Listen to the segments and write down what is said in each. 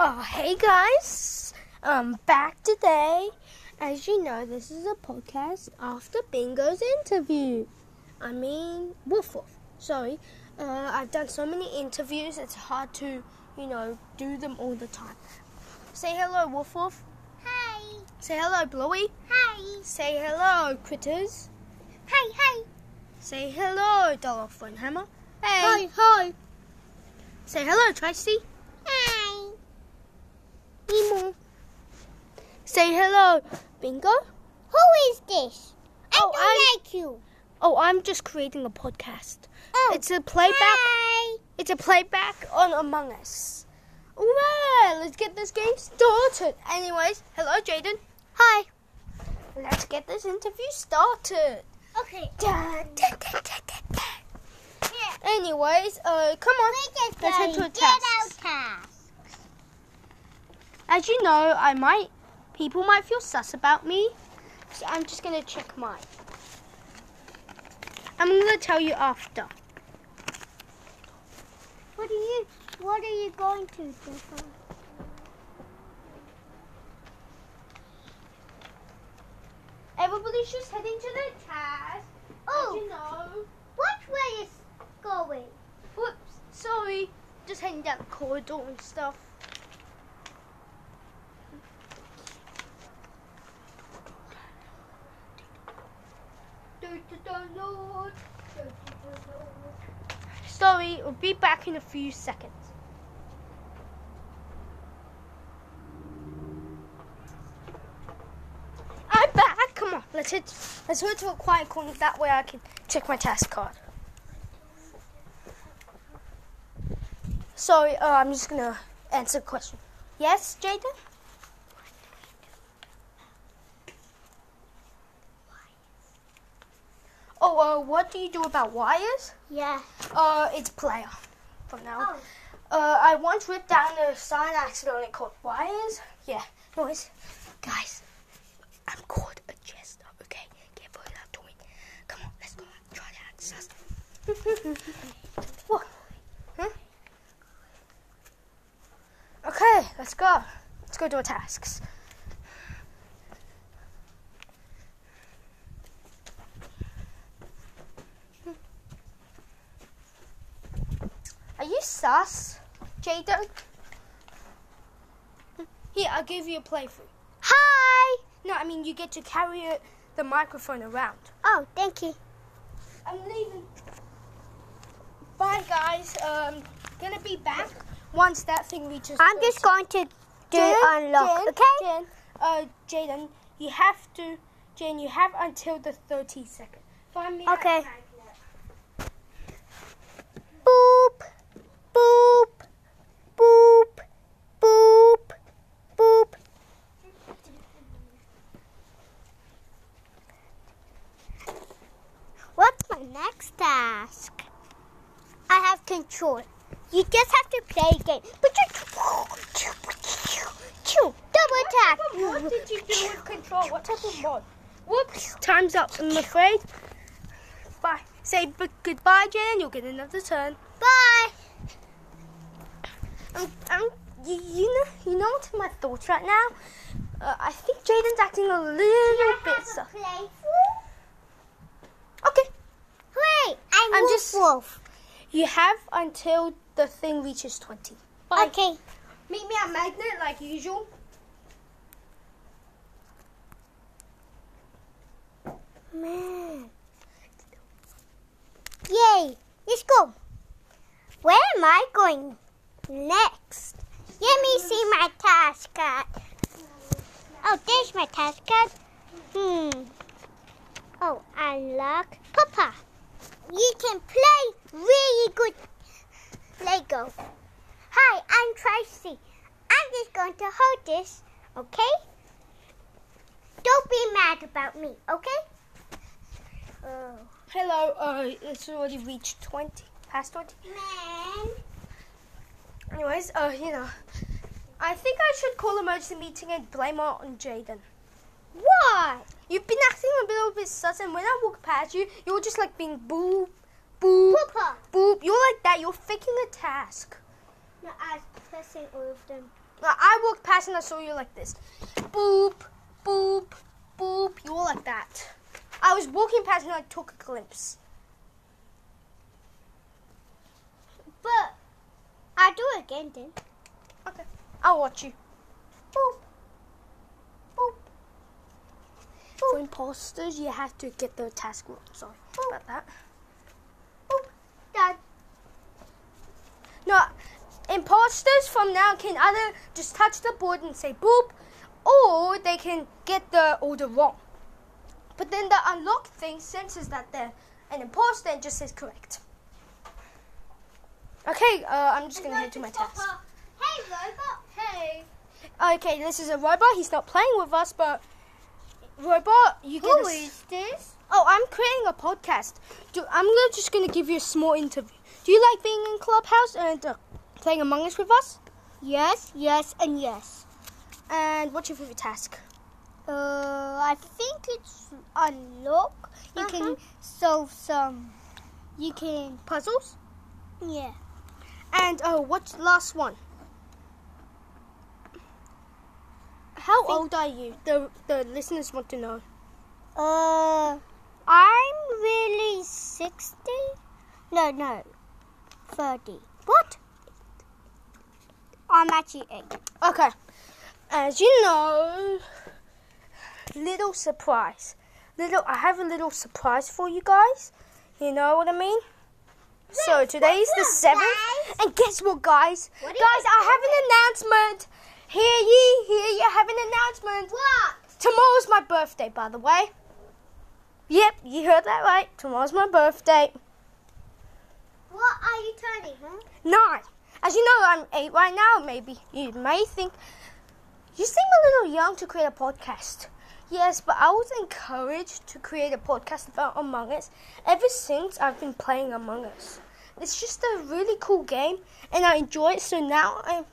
Oh, hey guys. I'm back today. As you know, this is a podcast after Bingo's interview. I mean, Woof Woof. Sorry. Uh, I've done so many interviews, it's hard to, you know, do them all the time. Say hello, Woof Woof. Hi. Say hello, Bluey. Hi. Say hello, Critters. Hi. Hi. Say hello, Dolphin Hammer. Hey. Hi. Hi. Say hello, Tracy. Hi. Emo. Say hello, Bingo. Who is this? I Oh, don't I'm- like you. Oh, I'm just creating a podcast. Oh. It's a playback. Hi. It's a playback on Among Us. Alright, let's get this game started. Anyways, hello, Jaden. Hi. Let's get this interview started. Okay. Dun, dun. Yeah. Anyways, uh, come on. Let's head to a get out task. task. As you know, I might, people might feel sus about me, so I'm just gonna check mine. I'm gonna tell you after. What are you? What are you going to do? Everybody's just heading to the task. Oh. You know. What way is going? Whoops, sorry. Just heading down the corridor and stuff. Sorry, we'll be back in a few seconds. I'm back. Come on, let's hit. Let's go to a quiet corner. That way, I can check my task card. Sorry, uh, I'm just gonna answer a question. Yes, Jaden? Uh, what do you do about wires? Yeah. Uh, it's player from now. Oh. Uh, I once ripped down the sign accidentally called wires. Yeah, noise. Guys, I'm called a jester, okay? Get very loud to me. Come on, let's go. Try to act sus. what? Huh? Okay, let's go. Let's go do our tasks. You sus, Jaden? Here, I'll give you a playthrough. Hi. No, I mean you get to carry it, the microphone around. Oh, thank you. I'm leaving. Bye, guys. Um, gonna be back once that thing reaches. I'm 30. just going to do Jen, unlock. Jen, okay. Jen, uh, Jaden, you have to, Jen, you have until the 30 second. Find me. Okay. magnet. Boop, boop, boop, boop, boop. What's my next task? I have control. You just have to play a game. But you double tap. What did you do with control? What type of mod? Whoops, time's up, I'm afraid. Bye. Say b- goodbye, Jen. You'll get another turn. Bye. Um, um, you, you know, you know what's my thoughts right now? Uh, I think Jaden's acting a little bit sus. Okay, Wait, I'm, I'm Wolf just- Wolf. You have until the thing reaches 20. Bye. Okay. Meet me at Magnet like usual. Man. Yay! Let's go. Where am I going next? Let me see my task card. Oh, there's my task card. Hmm. Oh, unlock Papa. You can play really good Lego. Hi, I'm Tracy. I'm just going to hold this, okay? Don't be mad about me, okay? Oh. Hello, uh, it's already reached 20, past 20. Man. Anyways, uh, you know, I think I should call emergency meeting and blame it on Jaden. What? You've been acting a little bit sus, and when I walk past you, you're just like being boop, boop, Papa. boop. You're like that. You're faking a task. No, I was pressing all of them. Like, I walked past and I saw you like this. Boop, boop, boop. You were like that. I was walking past and I took a glimpse. But I'll do it again then. Okay. I'll watch you. Boop. Boop. For imposters, you have to get the task wrong. Sorry about that. Done. No, imposters from now can either just touch the board and say boop, or they can get the order wrong. But then the unlock thing senses that they're an imposter and just says correct. Okay, uh, I'm just gonna head to my task. Hey, robot. Hey. Okay, this is a robot. He's not playing with us, but robot, you get. Who is this? Oh, I'm creating a podcast. Do, I'm just going to give you a small interview. Do you like being in Clubhouse and uh, playing Among Us with us? Yes, yes, and yes. And what's your favorite task? Uh, I think it's unlock. You Uh-huh. can solve some. You can. Puzzles? Yeah. And oh, what's the last one? How old are you? The the listeners want to know. Uh, I'm really 60? No, no. 30. What? I'm actually 8. Okay. As you know, little surprise. Little I have a little surprise for you guys. You know what I mean? So today is the seventh, and guess what, guys? What guys, I have an announcement. Hear ye, hear ye, I have an announcement. What? Tomorrow's my birthday, by the way. Yep, you heard that right. Tomorrow's my birthday. What are you turning, huh? Nine. As you know, I'm eight right now. Maybe you may think you seem a little young to create a podcast. Yes, but I was encouraged to create a podcast about Among Us ever since I've been playing Among Us. It's just a really cool game, and I enjoy it. So now I'm,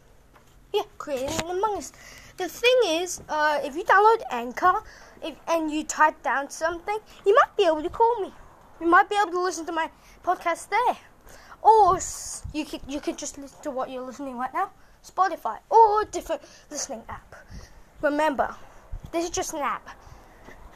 yeah, creating an Among Us. The thing is, uh, if you download Anchor if, and you type down something, you might be able to call me. You might be able to listen to my podcast there. Or you could you could just listen to what you're listening right now, Spotify or different listening app. Remember, this is just an app.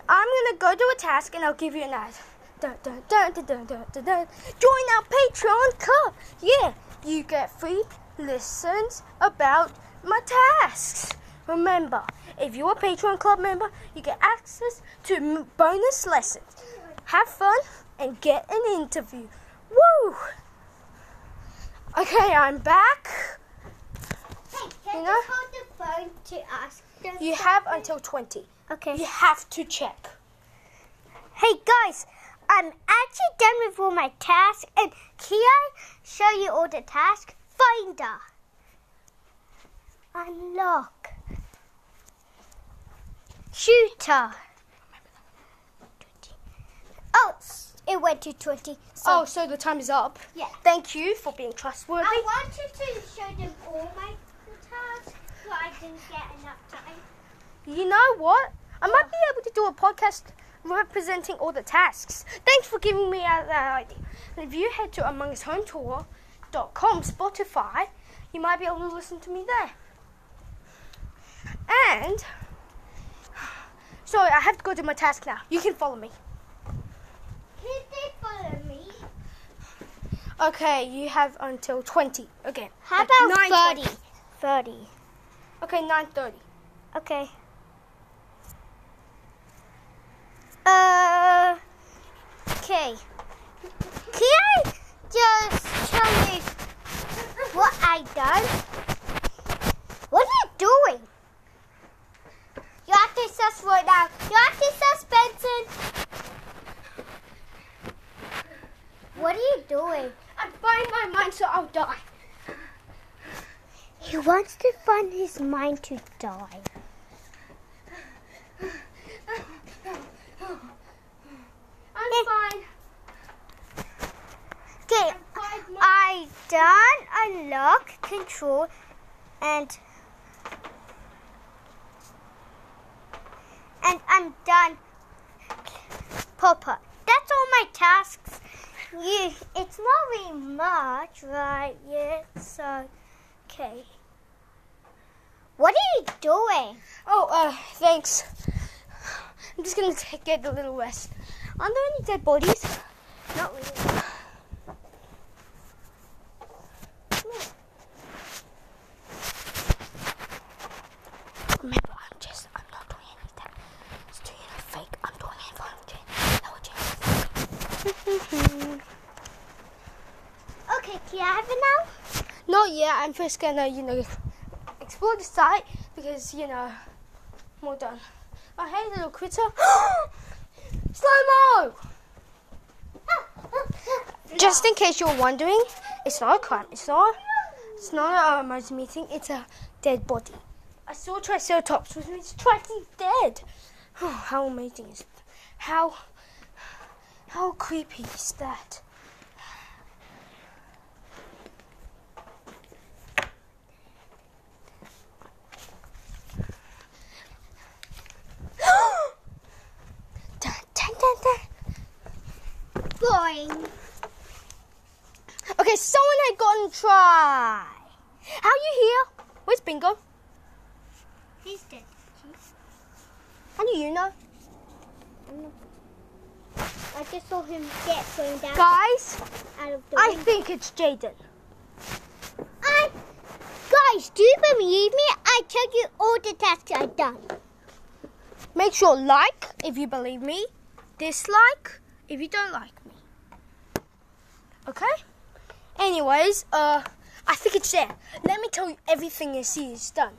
I'm gonna go do a task and I'll give you an ad. Dun, dun, dun, dun, dun, dun, dun. Join our Patreon club. Yeah, you get free listens about my tasks. Remember, if you're a Patreon club member, you get access to bonus lessons. Have fun and get an interview. Woo! Okay, I'm back. Hey, can You you, know? hold the phone to ask them You have until 20. Okay. You have to check. Hey guys, I'm actually done with all my tasks, and can I show you all the tasks? Finder, unlock, shooter. Oh, it went to twenty. So Oh, so the time is up. yeah. Thank you for being trustworthy. I wanted to show them all my tasks, but I didn't get enough time. You know what? I might be able to do a podcast representing all the tasks. Thanks for giving me that idea. And If you head to amongushometour.com, Spotify, you might be able to listen to me there. And sorry, I have to go to my task now. You can follow me. Can they follow me? Okay, you have until 20 Okay. How Like about 9:20. 30? 30. Okay, 9:30. Okay. Uh. Okay. Can I just tell you what I done? What are you doing? You have to sus right now. You have to sus Benson. What are you doing? I'm buying my mind so I'll die. He to his mind to die. I'm fine. Okay, I done unlock control and and I'm done Papa. That's all my tasks. You, it's not really much, right? Yeah, so okay. Okay. Oh, uh, thanks. I'm just gonna take, get a little rest. Are there any dead bodies? Not really. Remember, I'm just, I'm not doing anything. It's doing a fake. I'm doing it. Okay, can I have it now? Not yet. I'm just gonna, you know, the site because, you know, we're done. Oh, hey, little critter. Slow mo! Just in case you're wondering, it's not a crime. It's not. It's not a um, emergency meeting. It's a dead body. I saw Triceratops, which means Triton's dead. Oh, how amazing is it? How how creepy is that? dun, dun, dun, dun. Boing. Okay, someone had gotten try. How you here? Where's Bingo? He's dead. How do you know? I just saw him get going down Guys, out of the I think it's Jaden. I, guys, do you believe me? I tell you all the tasks I've done. Make sure like if you believe me, dislike if you don't like me. Okay? Anyways, uh, I think it's there. Let me tell you everything you see is done.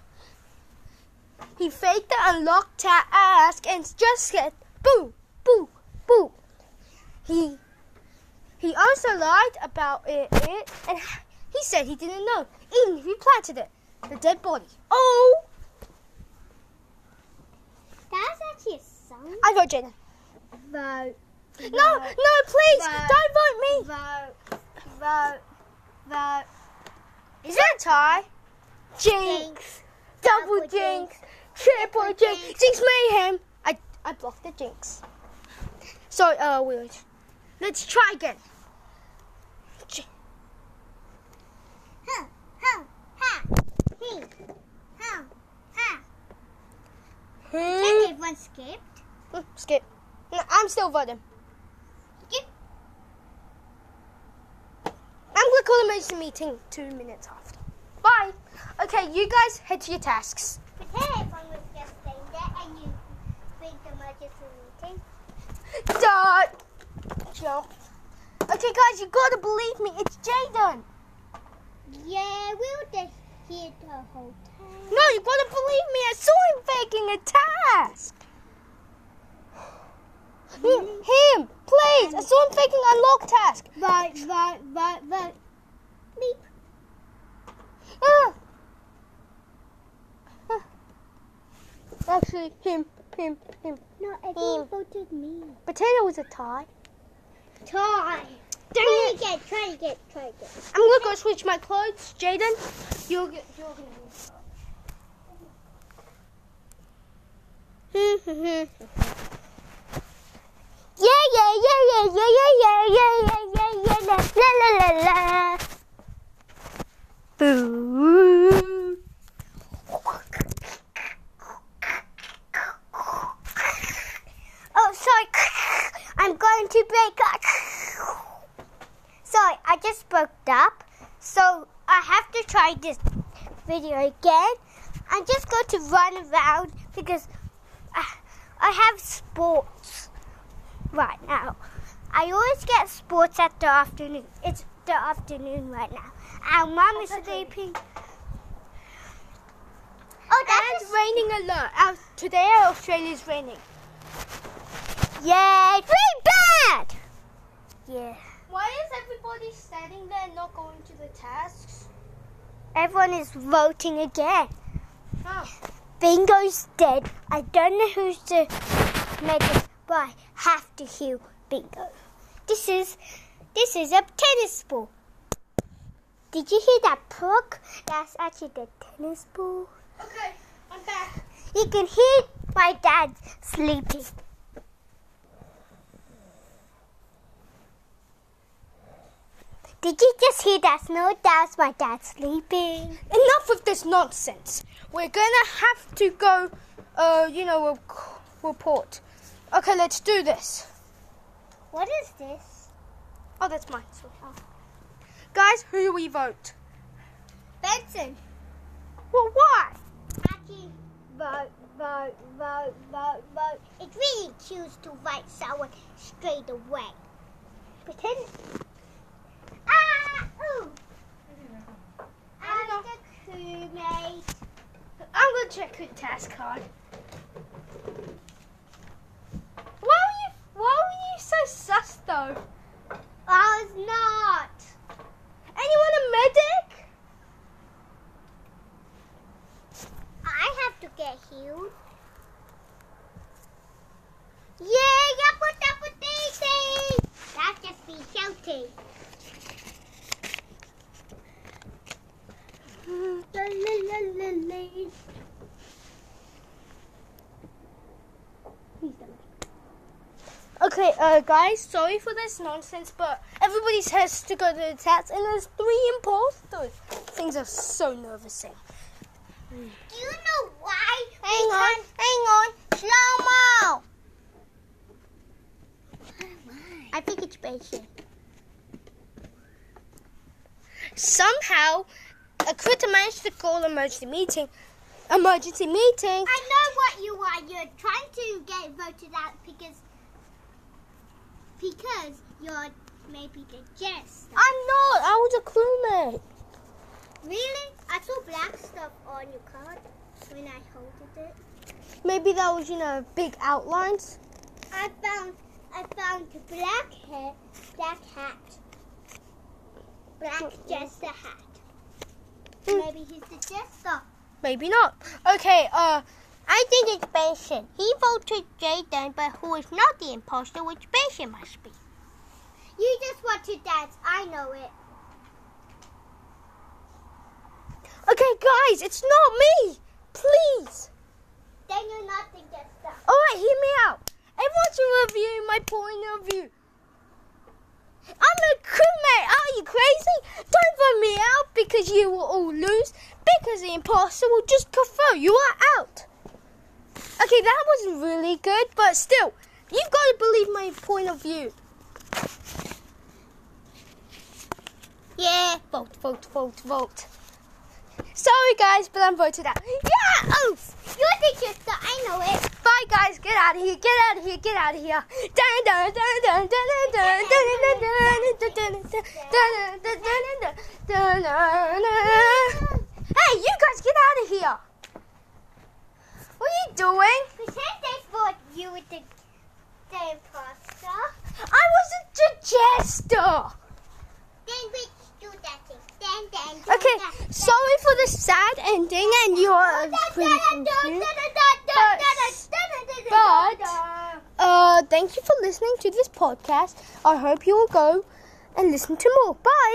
He faked the unlock task and just said boo, boo, boo. He he also lied about it, it and he said he didn't know, even if he planted it. The dead body. Oh, That's actually a song. I vote Jaden. Vote. No, no, please, Vote. don't vote me. Vote. Vote. Vote. Is that a tie? Jinx, double jinx, triple jinx, jinx mayhem. I I blocked the jinx. So uh, wait, let's try again. J- Huh. Huh. Ha. He. Huh. Ha. Hmm. And everyone skipped. Hmm, Skip. No, I'm still voting. Skip. I'm gonna call emergency meeting two minutes after. Bye. Okay, you guys head to your tasks. Pretend everyone was just staying there and you think the emergency meeting. Dot. Jump. Okay, guys, you gotta believe me. It's Jaden. Yeah, we'll just hear the whole time. No, you gotta believe me. I saw him faking a task. Him, him, please. I saw him faking a log task. Vote, vote, vote, vote. Beep. Ah. Ah. Actually, him, him, him. No, everyone voted me. Potato was a tie. Try. Dang Try it. again, try again, try again. I'm gonna go switch my clothes. Jaden, you're, g- you're gonna be. Yeah, yeah, yeah, yeah, yeah, yeah, yeah, yeah, yeah, yeah, yeah, la, la, la, la. Boo. Oh, sorry. I'm going to break up. Sorry, I just broke up. So I have to try this video again. I'm just going to run around because I, I have sports right now. I always get sports at the afternoon. It's the afternoon right now. And mom is sleeping. Oh, that's And raining alert. Out today, Australia's raining. yeah, it's really bad. Yeah. Why is everybody standing there and not going to the tasks? Everyone is voting again. Oh. Bingo's dead. I don't know who's the medic, but I have to heal Bingo. This is this is a tennis ball. Did you hear that pluck? That's actually the tennis ball. Okay, I'm back. You can hear my dad sleeping. Did you just hear that snore? That's my dad sleeping. Enough of this nonsense. We're gonna have to go, uh, you know, report. Okay, let's do this. What is this? Oh, that's mine. Guys, who do we vote? Benson. Well, why? Happy vote, vote, vote, vote, vote. It's really choose to write someone straight away. Pretend. Ah! Ooh! I'm the crewmate. I'm gonna check your task card. Why were you? Why were you so sus though? I was not. Anyone a medic? I have to get healed. Yeah, yappa dabba daisy. That's just me shouting. La, la, la, la, la. Okay, uh, guys, sorry for this nonsense, but everybody has to go to the test, and there's three imposters. Things are so nervousing. Do you know why? Hang on, hang on, slow mo. I think it's patient. Somehow, a critter managed to call an emergency meeting. Emergency meeting. I know what you are. You're trying to get voted out because because you're maybe the jester. I'm not. I was a crewmate. Really? I saw black stuff on your card when I holded it. Maybe that was, you know, big outlines. I found I found a black hat, black hat, black jester hat. Hmm. Maybe he's the jester. Maybe not. Okay, uh, I think it's Bashan. He voted Jaden, but who is not the imposter, which Bashan must be. You just want to dance. I know it. okay, guys, it's not me. Please. Then you're not the jester. All right, hear me out. I want to review my point of view. I'm a crewmate. Are you crazy? Don't vote me out because you will all lose. Because the imposter will just prefer you are out. Okay, that wasn't really good, but still, you've got to believe my point of view. Yeah, vote, vote, vote, vote. Sorry, guys, but I'm voted out. Yeah! Oh! You're the jester. I know it. Bye, guys. Get out of here. Get out of here. Get out of here. You doing? Pretend they thought you were the, the imposter. I wasn't a jester. Then we do that thing. Then, then, do Okay, that. Then- sorry for the sad ending, and pretty. But, uh, thank you for listening to this podcast. I hope you will go and listen to more. Bye.